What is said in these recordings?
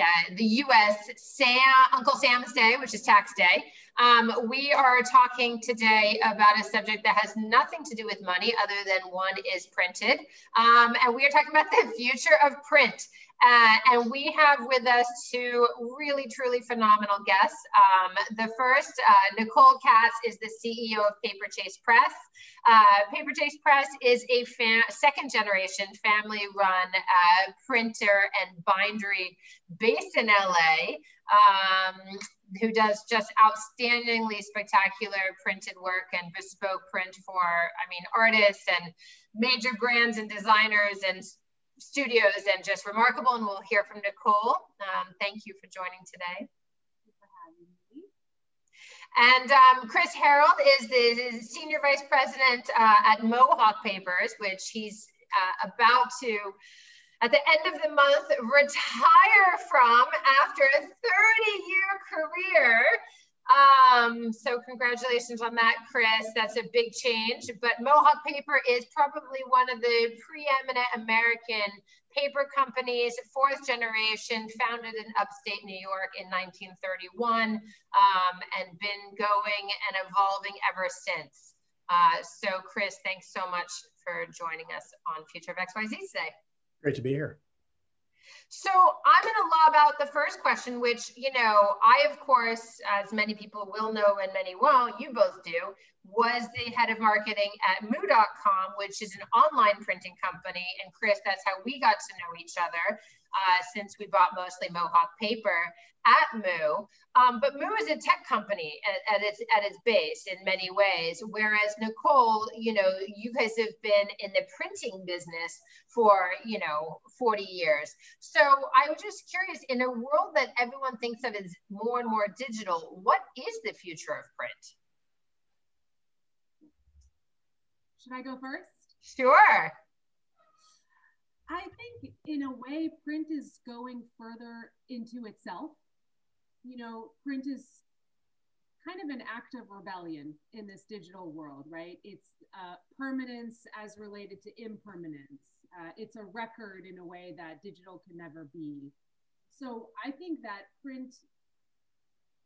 uh, the U.S. Sam, Uncle Sam's Day, which is tax day. Um, we are talking today about a subject that has nothing to do with money other than one is printed. Um, and we are talking about the future of print. Uh, and we have with us two really, truly phenomenal guests. Um, the first, uh, Nicole Katz, is the CEO of Paper Chase Press. Uh, Paper Chase Press is a second generation family run uh, printer and bindery based in LA. Um, who does just outstandingly spectacular printed work and bespoke print for, I mean, artists and major brands and designers and studios and just remarkable. And we'll hear from Nicole. Um, thank you for joining today. And um, Chris Harrold is the Senior Vice President uh, at Mohawk Papers, which he's uh, about to, at the end of the month, retire from after a 30 year career um, so congratulations on that, Chris. That's a big change. But Mohawk Paper is probably one of the preeminent American paper companies, fourth generation, founded in upstate New York in 1931, um, and been going and evolving ever since. Uh, so, Chris, thanks so much for joining us on Future of XYZ today. Great to be here. So I'm going to lob out the first question, which, you know, I, of course, as many people will know and many won't, you both do, was the head of marketing at Moo.com, which is an online printing company. And Chris, that's how we got to know each other uh, since we bought mostly Mohawk paper at Moo. Um, but Moo is a tech company at, at, its at its base in many ways. Whereas Nicole, you know, you guys have been in the printing business for you know 40 years. So I was just curious, in a world that everyone thinks of as more and more digital, what is the future of print? Should I go first? Sure. I think in a way, print is going further into itself. You know, print is kind of an act of rebellion in this digital world, right? It's uh, permanence as related to impermanence. Uh, it's a record in a way that digital can never be. So I think that print,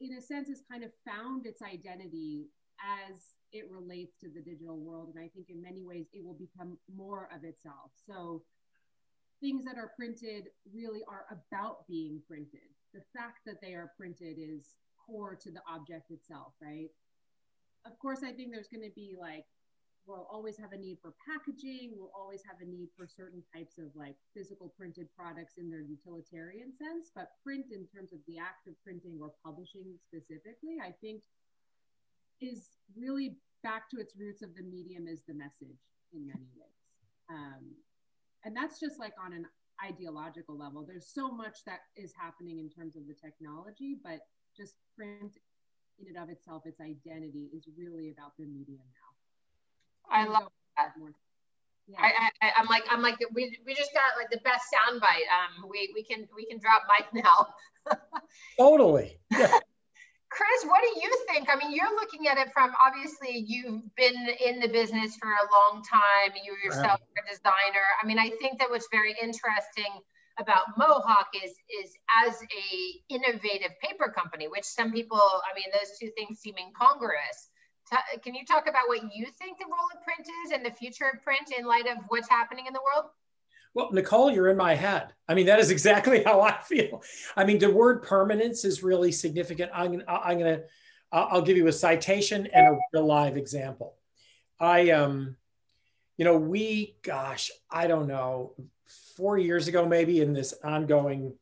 in a sense, has kind of found its identity as it relates to the digital world. And I think in many ways it will become more of itself. So things that are printed really are about being printed. The fact that they are printed is core to the object itself, right? Of course, I think there's going to be like, we'll always have a need for packaging. We'll always have a need for certain types of like physical printed products in their utilitarian sense. But print, in terms of the act of printing or publishing specifically, I think is really back to its roots of the medium is the message in many ways. Um, and that's just like on an ideological level. There's so much that is happening in terms of the technology, but just print in and of itself, its identity is really about the medium now. I love that. Yeah. I, I, I'm like, I'm like, we, we just got like the best soundbite. Um, we, we can, we can drop mic now. totally. Yeah. Chris, what do you think? I mean, you're looking at it from obviously you've been in the business for a long time. You yourself are a designer. I mean, I think that what's very interesting about Mohawk is is as a innovative paper company, which some people, I mean, those two things seem incongruous. can you talk about what you think the role of print is and the future of print in light of what's happening in the world? Well, Nicole, you're in my head. I mean, that is exactly how I feel. I mean, the word permanence is really significant. I'm, I'm to, I'll give you a citation and a real live example. I, um, you know, we, gosh, I don't know, four years ago, maybe in this ongoing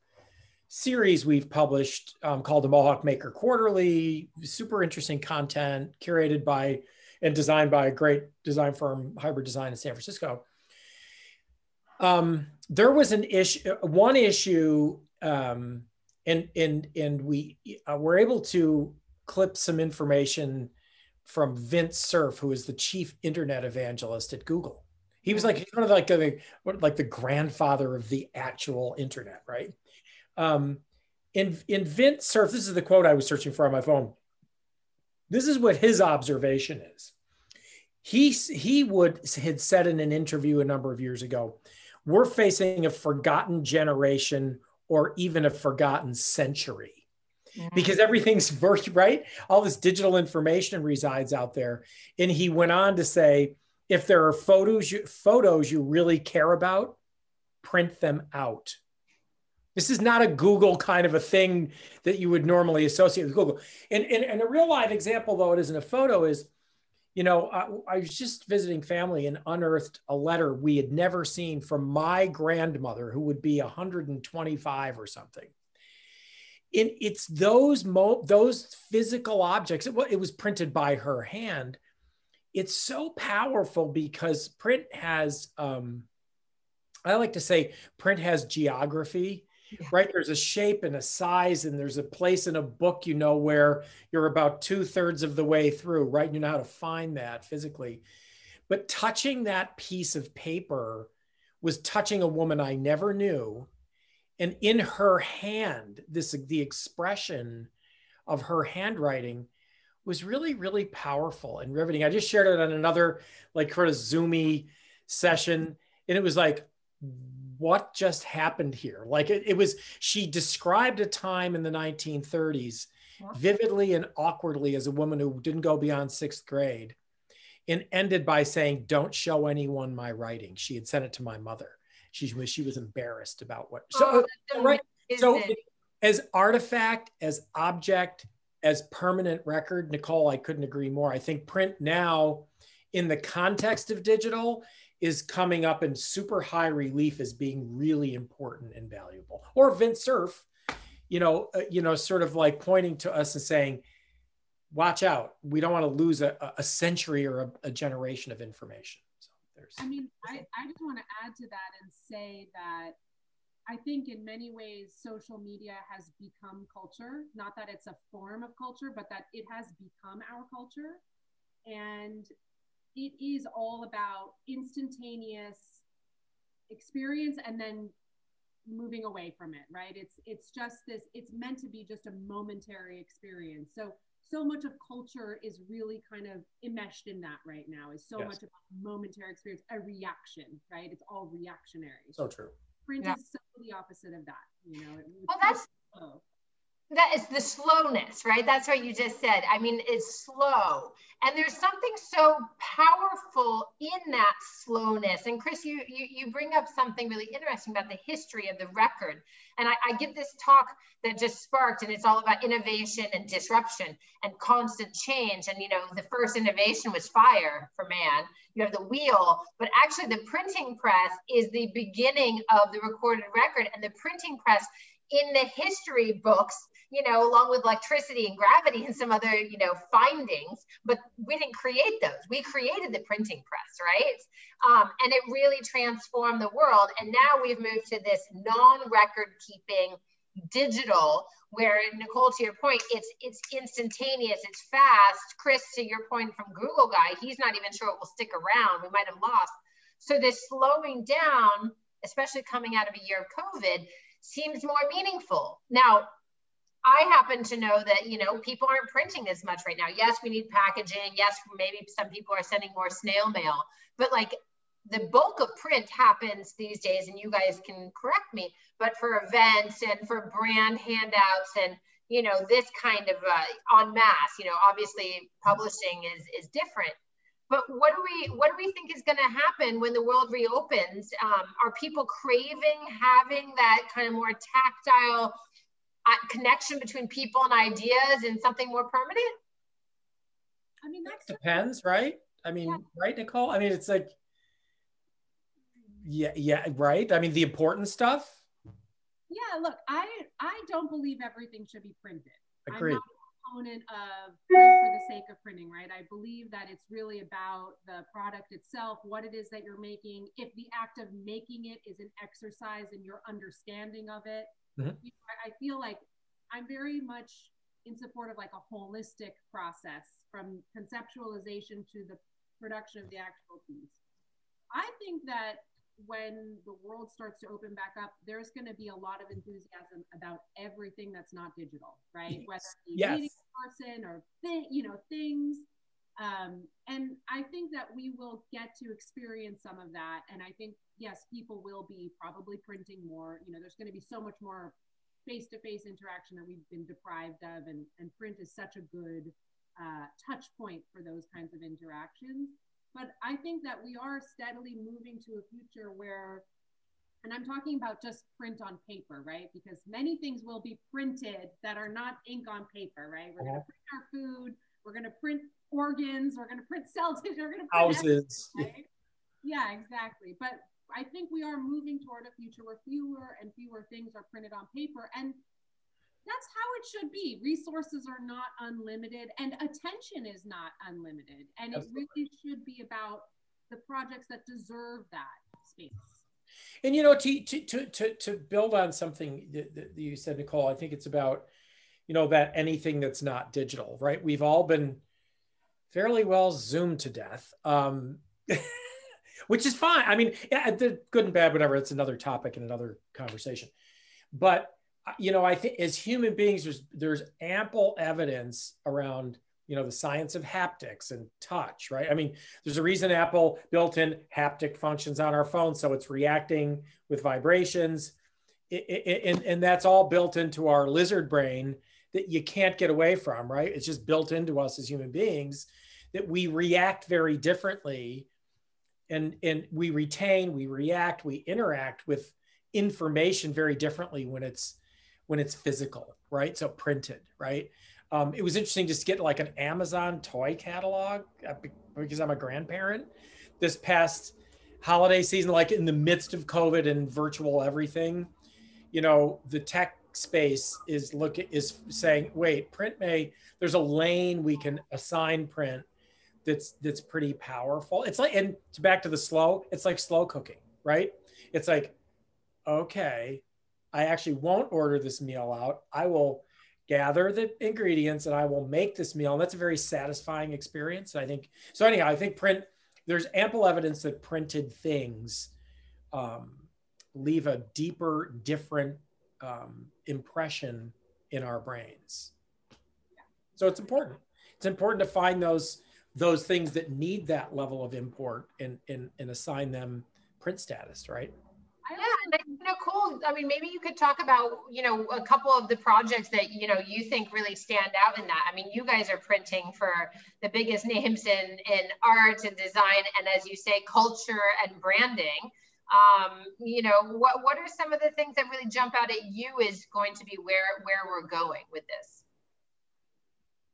series we've published um, called the Mohawk Maker Quarterly, super interesting content curated by and designed by a great design firm, Hybrid Design in San Francisco um, there was an issue, one issue um, and and and we uh, were able to clip some information from Vint Cerf, who is the chief internet evangelist at Google. He was like one of the, like like the grandfather of the actual internet, right? Um, in in Vint Cerf, this is the quote I was searching for on my phone. This is what his observation is. He he would had said in an interview a number of years ago, "We're facing a forgotten generation or even a forgotten century." Mm-hmm. because everything's virtual, right? All this digital information resides out there. And he went on to say, if there are photos you, photos you really care about, print them out. This is not a Google kind of a thing that you would normally associate with Google. And, and, and a real live example, though it isn't a photo, is you know, I, I, was just visiting family and unearthed a letter we had never seen from my grandmother, who would be 125 or something. In it's those mo- those physical objects it, it was printed by her hand. It's so powerful because print has um, i like to say print has geography yeah. right? There's a shape and a size and there's a place in a book you know where you're about two-thirds of the way through right? You know how to find that physically. But touching that piece of paper was touching a woman i never knew. And in her hand this the expression of her handwriting was really really powerful and riveting. I just shared it on another like sort of zoomy session and it was like what just happened here? Like it, it was she described a time in the 1930s vividly and awkwardly as a woman who didn't go beyond sixth grade and ended by saying don't show anyone my writing. She had sent it to my mother. She was she was embarrassed about what so oh, uh, right. So it? as artifact as object as permanent record nicole i couldn't agree more. I think print now in the context of digital is coming up in super high relief as being really important and valuable. Or Vint Cerf you know uh, you know sort of like pointing to us and saying watch out. We don't want to lose a, a century or a, a generation of information. So there's i mean I, I just want to add to that and say that i think in many ways social media has become culture. Not that it's a form of culture but that it has become our culture. And it is all about instantaneous experience and then moving away from it right? It's it's just this it's meant to be just a momentary experience. So so much of culture is really kind of enmeshed in that right now is so yes. much about momentary experience a reaction right? It's all reactionary. So true. Print yeah. is so the opposite of that you know? Well that's slow that is the slowness, right? That's what you just said. I mean, it's slow. And there's something so powerful in that slowness. And Chris, you, you, you bring up something really interesting about the history of the record. And I, I give this talk that just sparked, and it's all about innovation and disruption and constant change. And, you know, the first innovation was fire for man. You have the wheel, but actually the printing press is the beginning of the recorded record. And the printing press in the history books you know, along with electricity and gravity and some other, you know, findings, but we didn't create those. We created the printing press, right? Um, and it really transformed the world. And now we've moved to this non-record keeping digital where Nicole, to your point, it's it's instantaneous, it's fast. Chris, to your point from Google guy, he's not even sure it will stick around. We might have lost. So this slowing down, especially coming out of a year of COVID, seems more meaningful. Now, I happen to know that, you know, people aren't printing as much right now. Yes, we need packaging. Yes, maybe some people are sending more snail mail, but like the bulk of print happens these days, and you guys can correct me, but for events and for brand handouts and, you know, this kind of uh, en masse, you know, obviously publishing is, is different. But what do we what do we think is going to happen when the world reopens? Um, are people craving having that kind of more tactile connection between people and ideas and something more permanent? I mean, that depends, right? I mean, yeah. right, Nicole? I mean, it's like, yeah, yeah, right. I mean, the important stuff. Yeah, look, I I don't believe everything should be printed. Agreed. I'm not a proponent of print for the sake of printing, right? I believe that it's really about the product itself, what it is that you're making. If the act of making it is an exercise in your understanding of it, Mm-hmm. I feel like I'm very much in support of like a holistic process from conceptualization to the production of the actual piece. I think that when the world starts to open back up, there's going to be a lot of enthusiasm about everything that's not digital, right? Yes. Whether it be yes. meeting person or thing, you know, things. Um, and I think that we will get to experience some of that. And I think, yes, people will be probably printing more. You know, there's going to be so much more face-to-face interaction that we've been deprived of, and, and print is such a good uh, touch point for those kinds of interactions. But I think that we are steadily moving to a future where, and I'm talking about just print on paper, right? Because many things will be printed that are not ink on paper, right? We're going to uh-huh. print our food, we're going to print organs, we're going to print cells, we're going to print houses. right? Yeah, exactly. But I think we are moving toward a future where fewer and fewer things are printed on paper. And that's how it should be. Resources are not unlimited and attention is not unlimited. And it really should be about the projects that deserve that space. And you know, to to to to build on something that, that you said, Nicole, I think it's about, you know, that anything that's not digital, right? We've all been fairly well zoomed to death. Um, which is fine. I mean, yeah, the good and bad, whatever. It's another topic and another conversation. But you know, I think as human beings, there's there's ample evidence around you know the science of haptics and touch, right? I mean, there's a reason Apple built in haptic functions on our phone, so it's reacting with vibrations, and and that's all built into our lizard brain that you can't get away from, right? It's just built into us as human beings that we react very differently and and we retain we react we interact with information very differently when it's when it's physical right so printed right um, it was interesting just to get like an amazon toy catalog uh, because i'm a grandparent this past holiday season like in the midst of covid and virtual everything you know the tech space is look is saying wait print may there's a lane we can assign print that's that's pretty powerful. It's like and back to the slow, it's like slow cooking, right? It's like, okay, I actually won't order this meal out. I will gather the ingredients and I will make this meal. And that's a very satisfying experience. I think so anyhow, I think print, there's ample evidence that printed things um, leave a deeper, different um, impression in our brains. So it's important. It's important to find those those things that need that level of import and and, and assign them print status, right? Yeah, and Nicole, I mean, maybe you could talk about, you know, a couple of the projects that, you know, you think really stand out in that. I mean, you guys are printing for the biggest names in, in art and design, and as you say, culture and branding. Um, you know, what, what are some of the things that really jump out at you is going to be where, where we're going with this?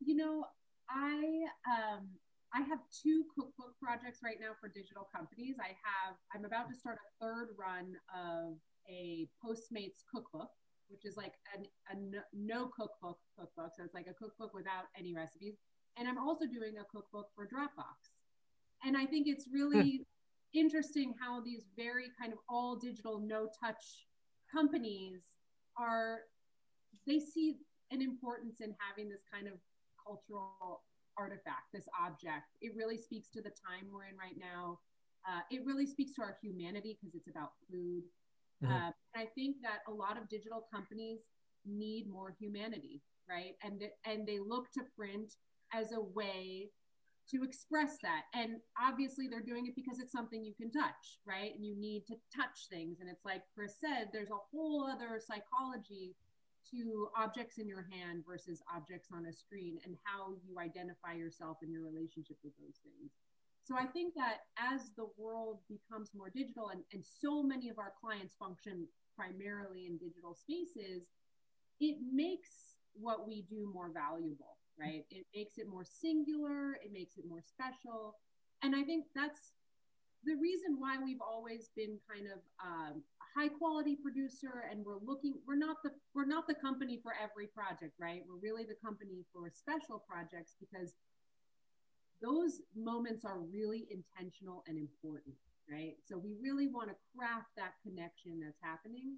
You know, I, um, I have two cookbook projects right now for digital companies. I have, I'm about to start a third run of a Postmates cookbook, which is like an, a no cookbook cookbook. So it's like a cookbook without any recipes. And I'm also doing a cookbook for Dropbox. And I think it's really interesting how these very kind of all digital, no touch companies are, they see an importance in having this kind of cultural artifact, this object. It really speaks to the time we're in right now. Uh, it really speaks to our humanity because it's about food. Mm-hmm. Uh, I think that a lot of digital companies need more humanity, right? And and they look to print as a way to express that. And obviously, they're doing it because it's something you can touch, right? And you need to touch things. And it's like Chris said, there's a whole other psychology to objects in your hand versus objects on a screen and how you identify yourself and your relationship with those things. So I think that as the world becomes more digital and, and so many of our clients function primarily in digital spaces, it makes what we do more valuable, right? It makes it more singular, it makes it more special. And I think that's the reason why we've always been kind of um, high quality producer and we're looking we're not the we're not the company for every project right we're really the company for special projects because those moments are really intentional and important right so we really want to craft that connection that's happening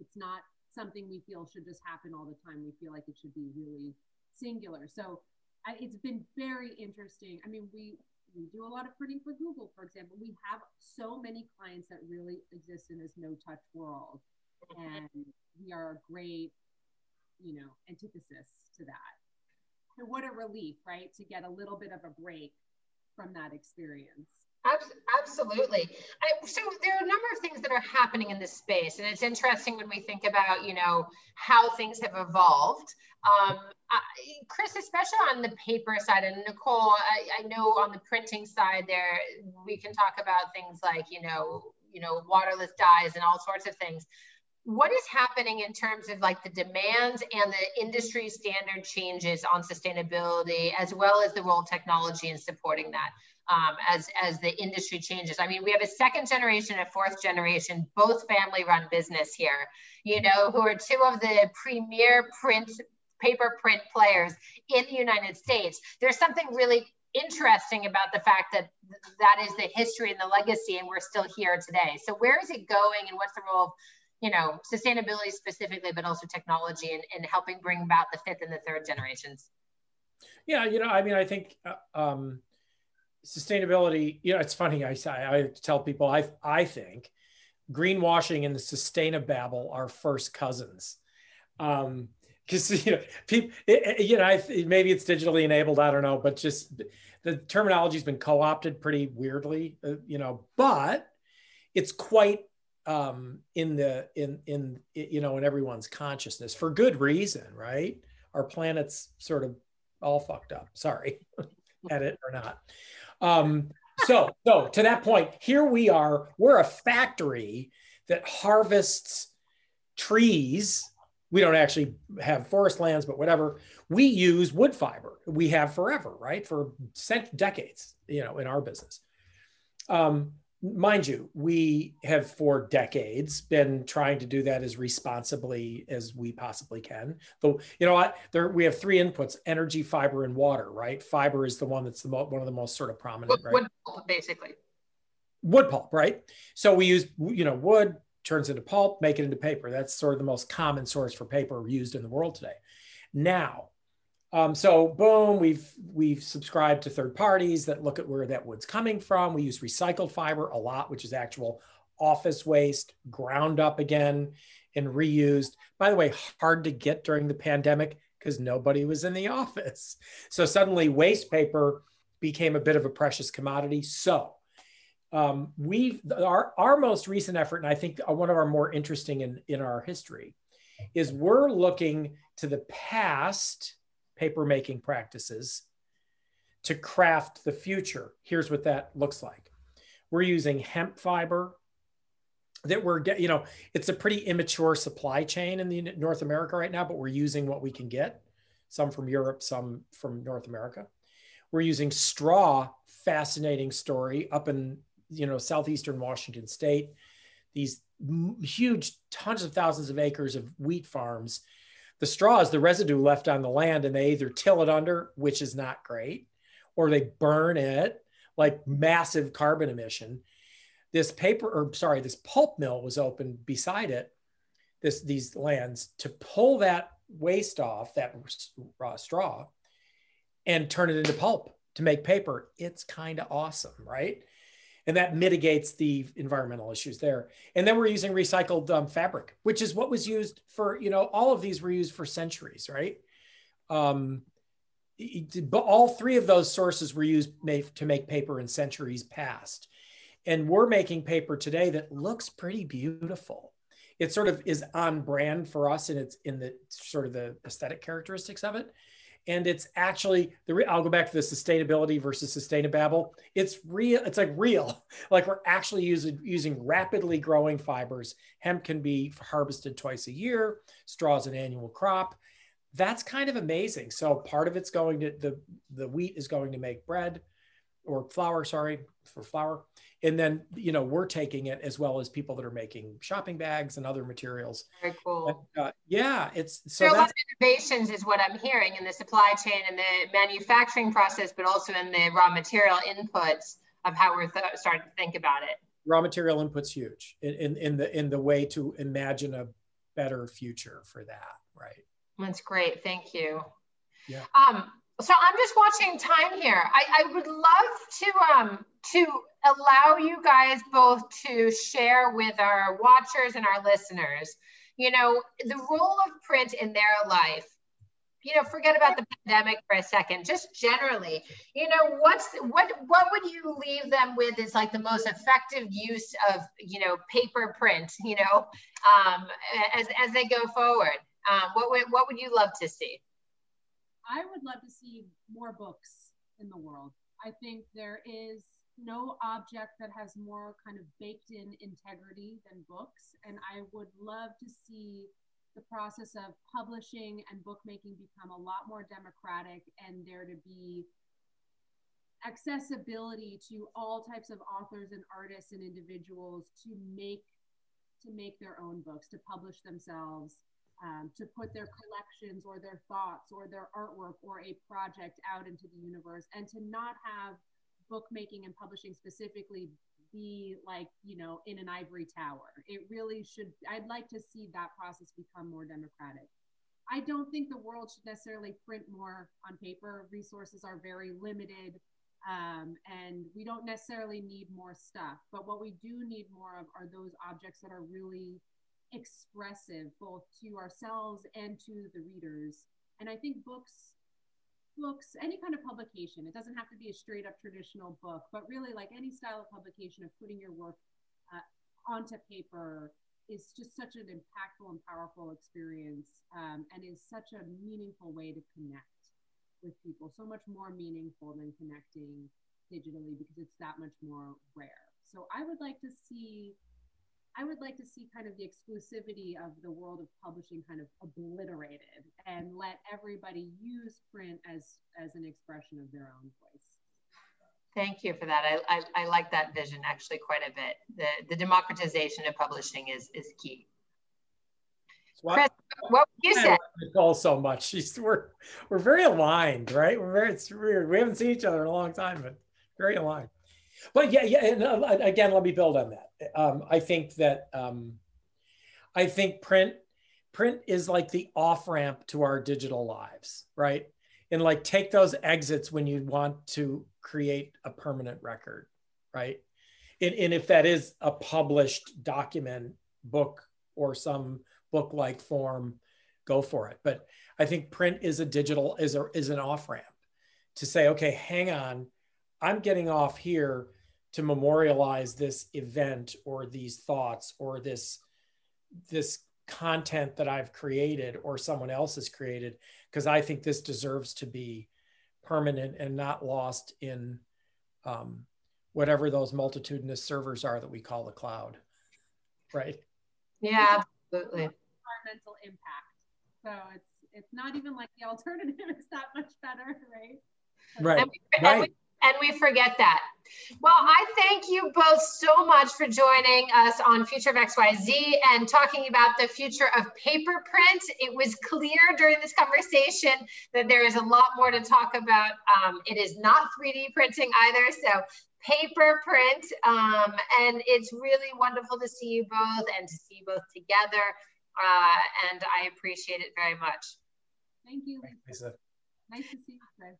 it's not something we feel should just happen all the time. We feel like it should be really singular. So I, it's been very interesting. I mean, we we do a lot of printing for Google, for example. We have so many clients that really exist in this no touch world, and we are a great, you know, antithesis to that. What a relief, right, to get a little bit of a break from that experience. Absolutely. I, so there are a number of things that are happening in this space, and it's interesting when we think about, you know, how things have evolved. Um, I, Chris, especially on the paper side, and Nicole, I, I, know on the printing side, there we can talk about things like, you know, you know, waterless dyes and all sorts of things. What is happening in terms of like the demands and the industry standard changes on sustainability, as well as the role of technology in supporting that? um, as as the industry changes. I mean, we have a second generation and fourth generation, both family run business here. You know, who are two of the premier print paper print players in the United States. There's something really interesting about the fact that that is the history and the legacy, and we're still here today. So where is it going, and what's the role of you know sustainability specifically, but also technology and, in helping bring about the fifth and the third generations? Yeah, you know, I mean, I think. Uh, um, sustainability, you know, it's funny. I, I tell people, I, I think greenwashing and the sustainababble are first cousins. Um, because you know, people, it, you know, I, maybe it's digitally enabled. I don't know, but just the terminology has been co-opted pretty weirdly, uh, you know. But it's quite um, in the in in you know in everyone's consciousness for good reason, right? Our planet's sort of all fucked up. Sorry, edit or not. Um, so, so to that point, here we are. We're a factory that harvests trees. We don't actually have forest lands, but whatever. We use wood fiber. We have forever, right? For decades, you know, in our business. Um, mind you, we have for decades been trying to do that as responsibly as we possibly can. Though, you know what, there we have three inputs: energy, fiber, and water. Right? Fiber is the one that's the mo- one of the most sort of prominent. Wood, right? wood pulp, basically. Wood pulp, right? So we use, you know, wood turns into pulp, make it into paper. That's sort of the most common source for paper used in the world today. Now, um, so boom, we've we've subscribed to third parties that look at where that wood's coming from. We use recycled fiber a lot, which is actual office waste, ground up again and reused. By the way, hard to get during the pandemic because nobody was in the office. So suddenly waste paper became a bit of a precious commodity. So um, we our our most recent effort, and I think one of our more interesting in in our history, is we're looking to the past paper making practices to craft the future. Here's what that looks like. We're using hemp fiber that we're get, you know, it's a pretty immature supply chain in the North America right now, but we're using what we can get, some from Europe, some from North America. We're using straw, fascinating story up in, you know, southeastern Washington state. These huge tons of thousands of acres of wheat farms the straw is the residue left on the land, and they either till it under, which is not great, or they burn it, like massive carbon emission. This paper, or sorry, this pulp mill was open beside it, this these lands to pull that waste off, that raw straw, and turn it into pulp to make paper. It's kind of awesome, right? And that mitigates the environmental issues there. And then we're using recycled um, fabric, which is what was used for, you know, all of these were used for centuries, right? Um, but all three of those sources were used to make paper in centuries past. And we're making paper today that looks pretty beautiful. It sort of is on brand for us and it's in the sort of the aesthetic characteristics of it and it's actually the I'll go back to the sustainability versus sustainababble. It's real. It's like real. Like we're actually using using rapidly growing fibers. Hemp can be harvested twice a year. Straw is an annual crop. That's kind of amazing. So part of it's going to the the wheat is going to make bread or flour. Sorry for flour and then you know we're taking it as well as people that are making shopping bags and other materials very cool uh, yeah it's so, so a lot of innovations is what i'm hearing in the supply chain and the manufacturing process but also in the raw material inputs of how we're th- starting to think about it raw material inputs huge in, in, in the in the way to imagine a better future for that, right? That's great. Thank you. Yeah. Um, so I'm just watching time here. I, I would love to um, to allow you guys both to share with our watchers and our listeners, you know, the role of print in their life. You know, forget about the pandemic for a second. Just generally, you know, what's what what would you leave them with is like the most effective use of you know paper print. You know, um, as as they go forward. Um, what would what would you love to see? I would love to see more books in the world. I think there is no object that has more kind of baked in integrity than books. And I would love to see the process of publishing and bookmaking become a lot more democratic and there to be accessibility to all types of authors and artists and individuals to make to make their own books to publish themselves um, to put their collections or their thoughts or their artwork or a project out into the universe and to not have bookmaking and publishing specifically be like you know in an ivory tower. It really should i'd like to see that process become more democratic. I don't think the world should necessarily print more on paper. Resources are very limited um, and we don't necessarily need more stuff. But what we do need more of are those objects that are really expressive both to ourselves and to the readers. And I think books, books, any kind of publication, it doesn't have to be a straight up traditional book, but really like any style of publication of putting your work uh, onto paper is just such an impactful and powerful experience um, and is such a meaningful way to connect with people. So much more meaningful than connecting digitally because it's that much more rare. So I would like to see I would like to see kind of the exclusivity of the world of publishing kind of obliterated and let everybody use print as as an expression of their own voice. Thank you for that. I, I, I like that vision actually quite a bit. The, the democratization of publishing is, is key. Chris, what would you say? Nicole so much. She's we're we're very aligned, right? We're very it's weird. We haven't seen each other in a long time, but very aligned. But yeah, yeah. And uh, again, let me build on that. Um, I think that um, I think print print is like the off ramp to our digital lives, right? And like take those exits when you want to create a permanent record, right? And, and if that is a published document, book, or some book like form, go for it. But I think print is a digital is a, is an off ramp to say, okay, hang on, I'm getting off here to memorialize this event or these thoughts or this this content that I've created or someone else has created because I think this deserves to be permanent and not lost in um, whatever those multitudinous servers are that we call the cloud. Right. Yeah, absolutely. Environmental impact. So it's it's not even like the alternative is that much better, right? Right. And we, right. And we, and we forget that. Well, I thank you both so much for joining us on Future of XYZ and talking about the future of paper print. It was clear during this conversation that there is a lot more to talk about. Um, it is not 3D printing either, so paper print. Um, and it's really wonderful to see you both and to see you both together. Uh, and I appreciate it very much. Thank you, Lisa. Nice to see you today.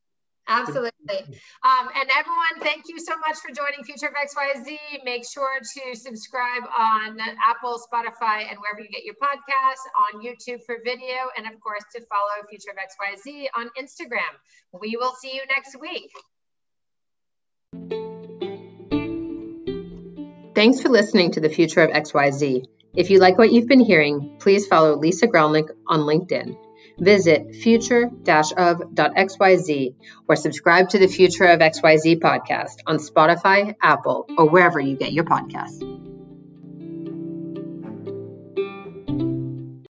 Absolutely. Um, and everyone, thank you so much for joining Future of XYZ. Make sure to subscribe on Apple, Spotify, and wherever you get your podcasts, on YouTube for video, and of course to follow Future of XYZ on Instagram. We will see you next week. Thanks for listening to the Future of XYZ. If you like what you've been hearing, please follow Lisa Gralnek on LinkedIn visit future-of.xyz or subscribe to the Future of XYZ podcast on Spotify, Apple, or wherever you get your podcasts.